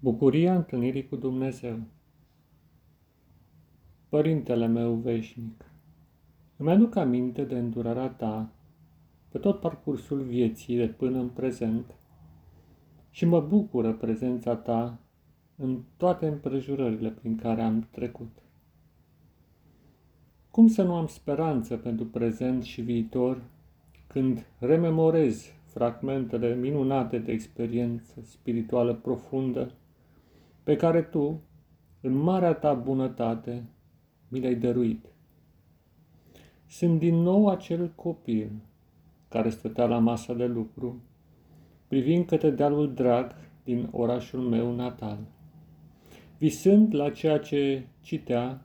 Bucuria întâlnirii cu Dumnezeu Părintele meu veșnic, îmi aduc aminte de îndurarea ta pe tot parcursul vieții de până în prezent și mă bucură prezența ta în toate împrejurările prin care am trecut. Cum să nu am speranță pentru prezent și viitor când rememorez fragmentele minunate de experiență spirituală profundă pe care tu, în marea ta bunătate, mi le-ai dăruit. Sunt din nou acel copil care stătea la masa de lucru, privind către dealul drag din orașul meu natal, visând la ceea ce citea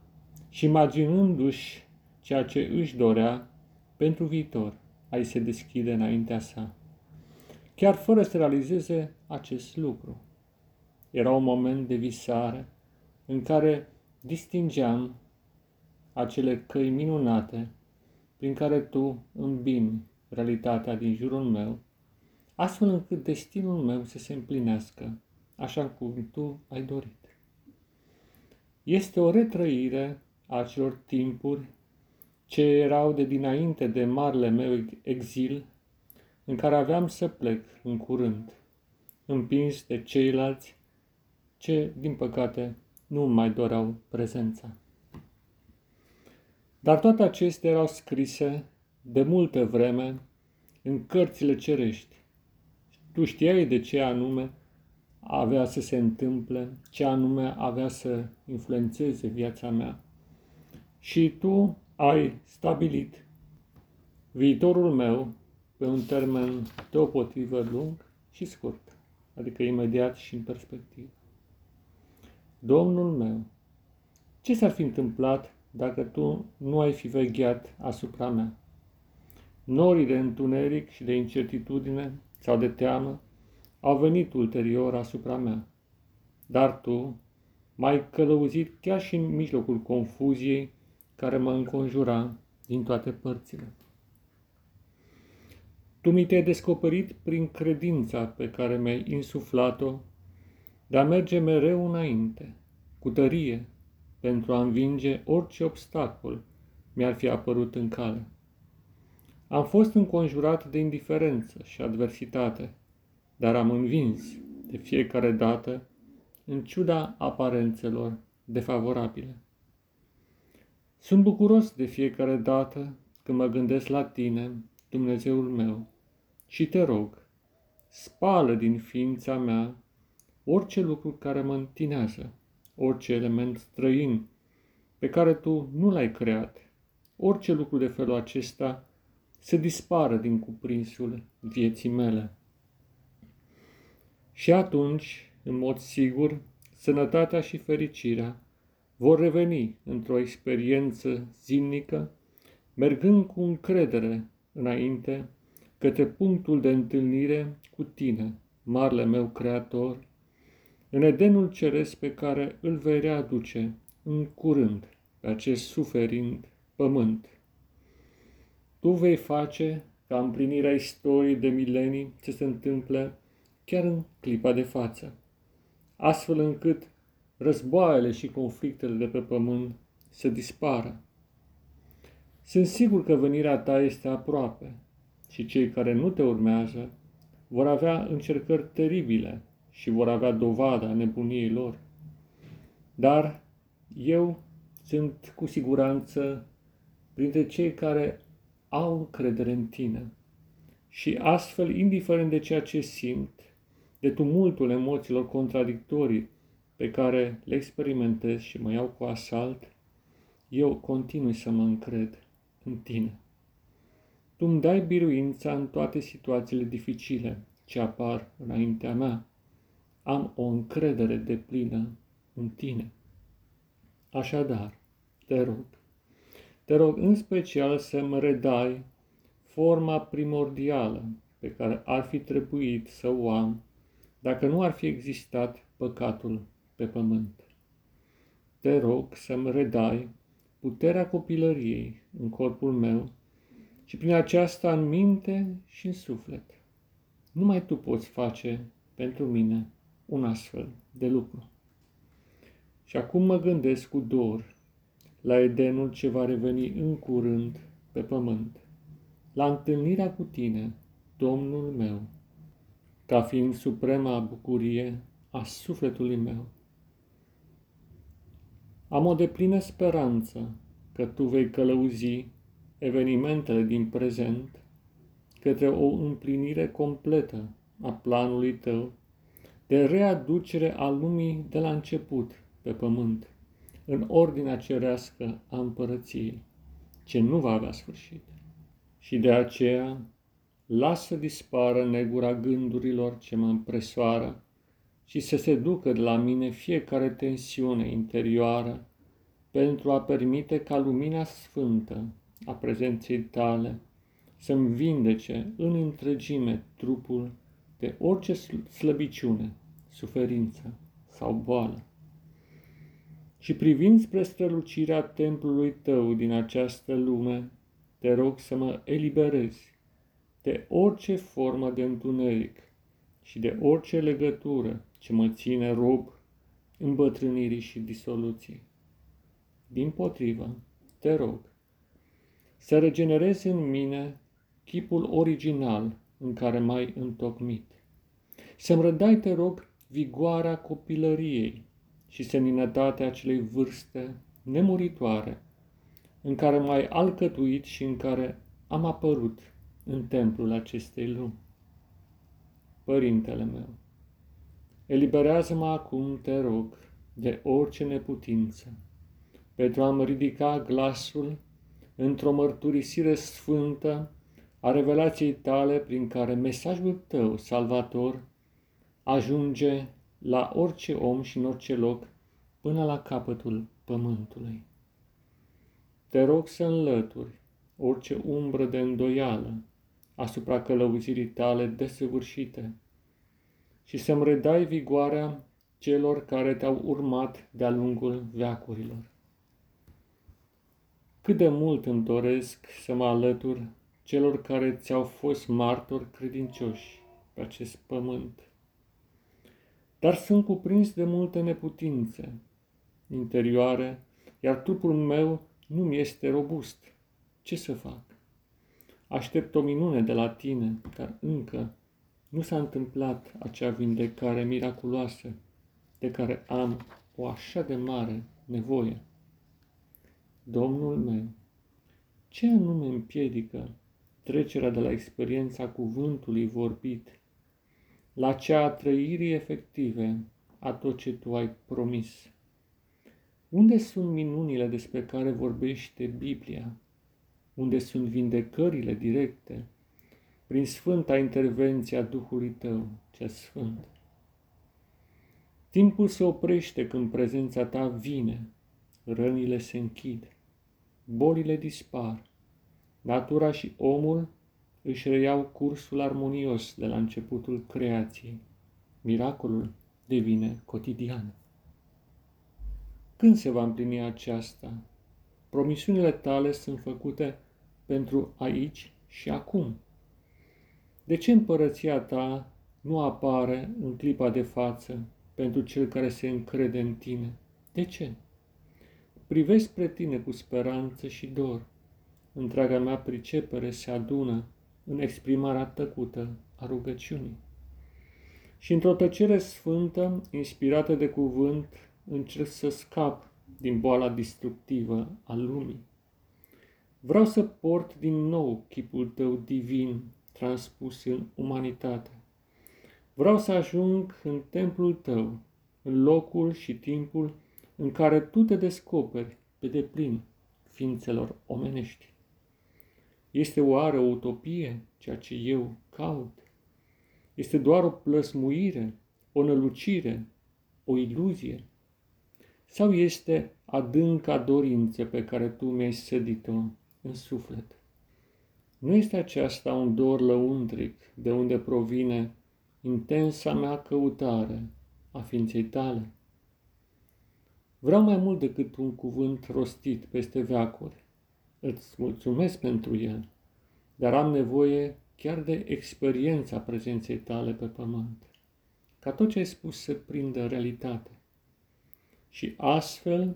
și imaginându-și ceea ce își dorea pentru viitor, ai se deschide înaintea sa, chiar fără să realizeze acest lucru. Era un moment de visare în care distingeam acele căi minunate prin care tu îmbini realitatea din jurul meu, astfel încât destinul meu să se împlinească așa cum tu ai dorit. Este o retrăire a acelor timpuri ce erau de dinainte de marele meu exil, în care aveam să plec în curând, împins de ceilalți ce, din păcate, nu mai doreau prezența. Dar toate acestea erau scrise de multă vreme în cărțile cerești. Tu știai de ce anume avea să se întâmple, ce anume avea să influențeze viața mea. Și tu ai stabilit viitorul meu pe un termen deopotrivă lung și scurt, adică imediat și în perspectivă. Domnul meu, ce s-ar fi întâmplat dacă tu nu ai fi vegheat asupra mea? Norii de întuneric și de incertitudine sau de teamă au venit ulterior asupra mea, dar tu m-ai călăuzit chiar și în mijlocul confuziei care mă înconjura din toate părțile. Tu mi te-ai descoperit prin credința pe care mi-ai insuflat-o de a merge mereu înainte, cu tărie, pentru a învinge orice obstacol mi-ar fi apărut în cale. Am fost înconjurat de indiferență și adversitate, dar am învins de fiecare dată, în ciuda aparențelor defavorabile. Sunt bucuros de fiecare dată când mă gândesc la tine, Dumnezeul meu, și te rog, spală din ființa mea orice lucru care mă întinează, orice element străin pe care tu nu l-ai creat, orice lucru de felul acesta să dispară din cuprinsul vieții mele. Și atunci, în mod sigur, sănătatea și fericirea vor reveni într-o experiență zilnică, mergând cu încredere înainte către punctul de întâlnire cu tine, marele meu creator, în Edenul ceresc pe care îl vei readuce în curând pe acest suferind pământ. Tu vei face ca împlinirea istoriei de milenii ce se întâmple chiar în clipa de față, astfel încât războaiele și conflictele de pe pământ să dispară. Sunt sigur că venirea ta este aproape și cei care nu te urmează vor avea încercări teribile și vor avea dovada nebuniei lor. Dar eu sunt cu siguranță printre cei care au încredere în tine și astfel, indiferent de ceea ce simt, de tumultul emoțiilor contradictorii pe care le experimentez și mă iau cu asalt, eu continui să mă încred în tine. Tu îmi dai biruința în toate situațiile dificile ce apar înaintea mea am o încredere de plină în tine. Așadar, te rog, te rog în special să-mi redai forma primordială pe care ar fi trebuit să o am dacă nu ar fi existat păcatul pe pământ. Te rog să-mi redai puterea copilăriei în corpul meu și prin aceasta în minte și în suflet. Numai tu poți face pentru mine un astfel de lucru. Și acum mă gândesc cu dor la Edenul ce va reveni în curând pe pământ, la întâlnirea cu tine, Domnul meu, ca fiind suprema bucurie a sufletului meu. Am o deplină speranță că tu vei călăuzi evenimentele din prezent către o împlinire completă a planului tău de readucere a lumii de la început pe pământ, în ordinea cerească a împărăției, ce nu va avea sfârșit. Și de aceea lasă dispară negura gândurilor ce mă împresoară și să se ducă de la mine fiecare tensiune interioară pentru a permite ca lumina sfântă a prezenței tale să-mi vindece în întregime trupul de orice slăbiciune, suferință sau boală. Și privind spre strălucirea templului tău din această lume, te rog să mă eliberezi de orice formă de întuneric și de orice legătură ce mă ține rob îmbătrânirii și disoluției. Din potrivă, te rog să regenerezi în mine chipul original în care m-ai întocmit. Să-mi rădai, te rog, vigoarea copilăriei și seninătatea acelei vârste nemuritoare în care m-ai alcătuit și în care am apărut în templul acestei lumi. Părintele meu, eliberează-mă acum, te rog, de orice neputință, pentru a-mi ridica glasul într-o mărturisire sfântă a revelației tale prin care mesajul tău, salvator, ajunge la orice om și în orice loc până la capătul pământului. Te rog să înlături orice umbră de îndoială asupra călăuzirii tale desăvârșite și să-mi redai vigoarea celor care te-au urmat de-a lungul veacurilor. Cât de mult îmi doresc să mă alătur celor care ți-au fost martori credincioși pe acest pământ. Dar sunt cuprins de multe neputințe interioare, iar trupul meu nu mi este robust. Ce să fac? Aștept o minune de la tine, dar încă nu s-a întâmplat acea vindecare miraculoasă de care am o așa de mare nevoie. Domnul meu, ce anume împiedică trecerea de la experiența cuvântului vorbit la cea a trăirii efective a tot ce tu ai promis? Unde sunt minunile despre care vorbește Biblia? Unde sunt vindecările directe prin sfânta intervenție a Duhului tău, cea sfânt? Timpul se oprește când prezența ta vine, rănile se închid, bolile dispar, natura și omul își reiau cursul armonios de la începutul creației. Miracolul devine cotidian. Când se va împlini aceasta? Promisiunile tale sunt făcute pentru aici și acum. De ce împărăția ta nu apare în clipa de față pentru cel care se încrede în tine? De ce? Privesc spre tine cu speranță și dor. Întreaga mea pricepere se adună în exprimarea tăcută a rugăciunii. Și într-o tăcere sfântă, inspirată de cuvânt, încerc să scap din boala distructivă a lumii. Vreau să port din nou chipul tău divin transpus în umanitate. Vreau să ajung în templul tău, în locul și timpul în care tu te descoperi pe deplin ființelor omenești. Este oare o utopie ceea ce eu caut? Este doar o plăsmuire, o nălucire, o iluzie? Sau este adânca dorință pe care tu mi-ai sădit-o în suflet? Nu este aceasta un dor lăuntric de unde provine intensa mea căutare a ființei tale? Vreau mai mult decât un cuvânt rostit peste veacuri. Îți mulțumesc pentru el, dar am nevoie chiar de experiența prezenței tale pe pământ. ca tot ce ai spus să prindă realitate. Și astfel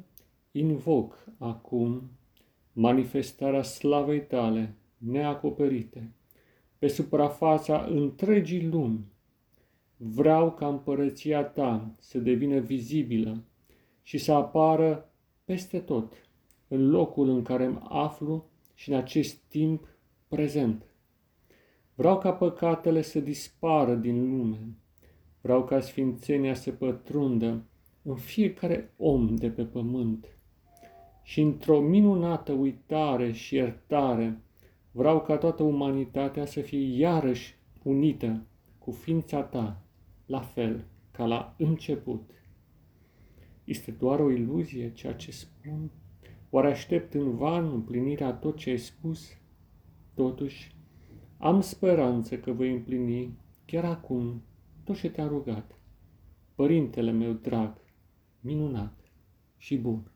invoc acum manifestarea slavei tale neacoperite pe suprafața întregii lumi. Vreau ca împărăția ta să devină vizibilă și să apară peste tot, în locul în care mă aflu și în acest timp prezent. Vreau ca păcatele să dispară din lume. Vreau ca sfințenia să pătrundă în fiecare om de pe pământ. Și într-o minunată uitare și iertare, vreau ca toată umanitatea să fie iarăși unită cu ființa ta, la fel ca la început. Este doar o iluzie ceea ce spun? Oare aștept în van împlinirea tot ce ai spus? Totuși, am speranță că voi împlini chiar acum tot ce te-a rugat. Părintele meu drag, minunat și bun.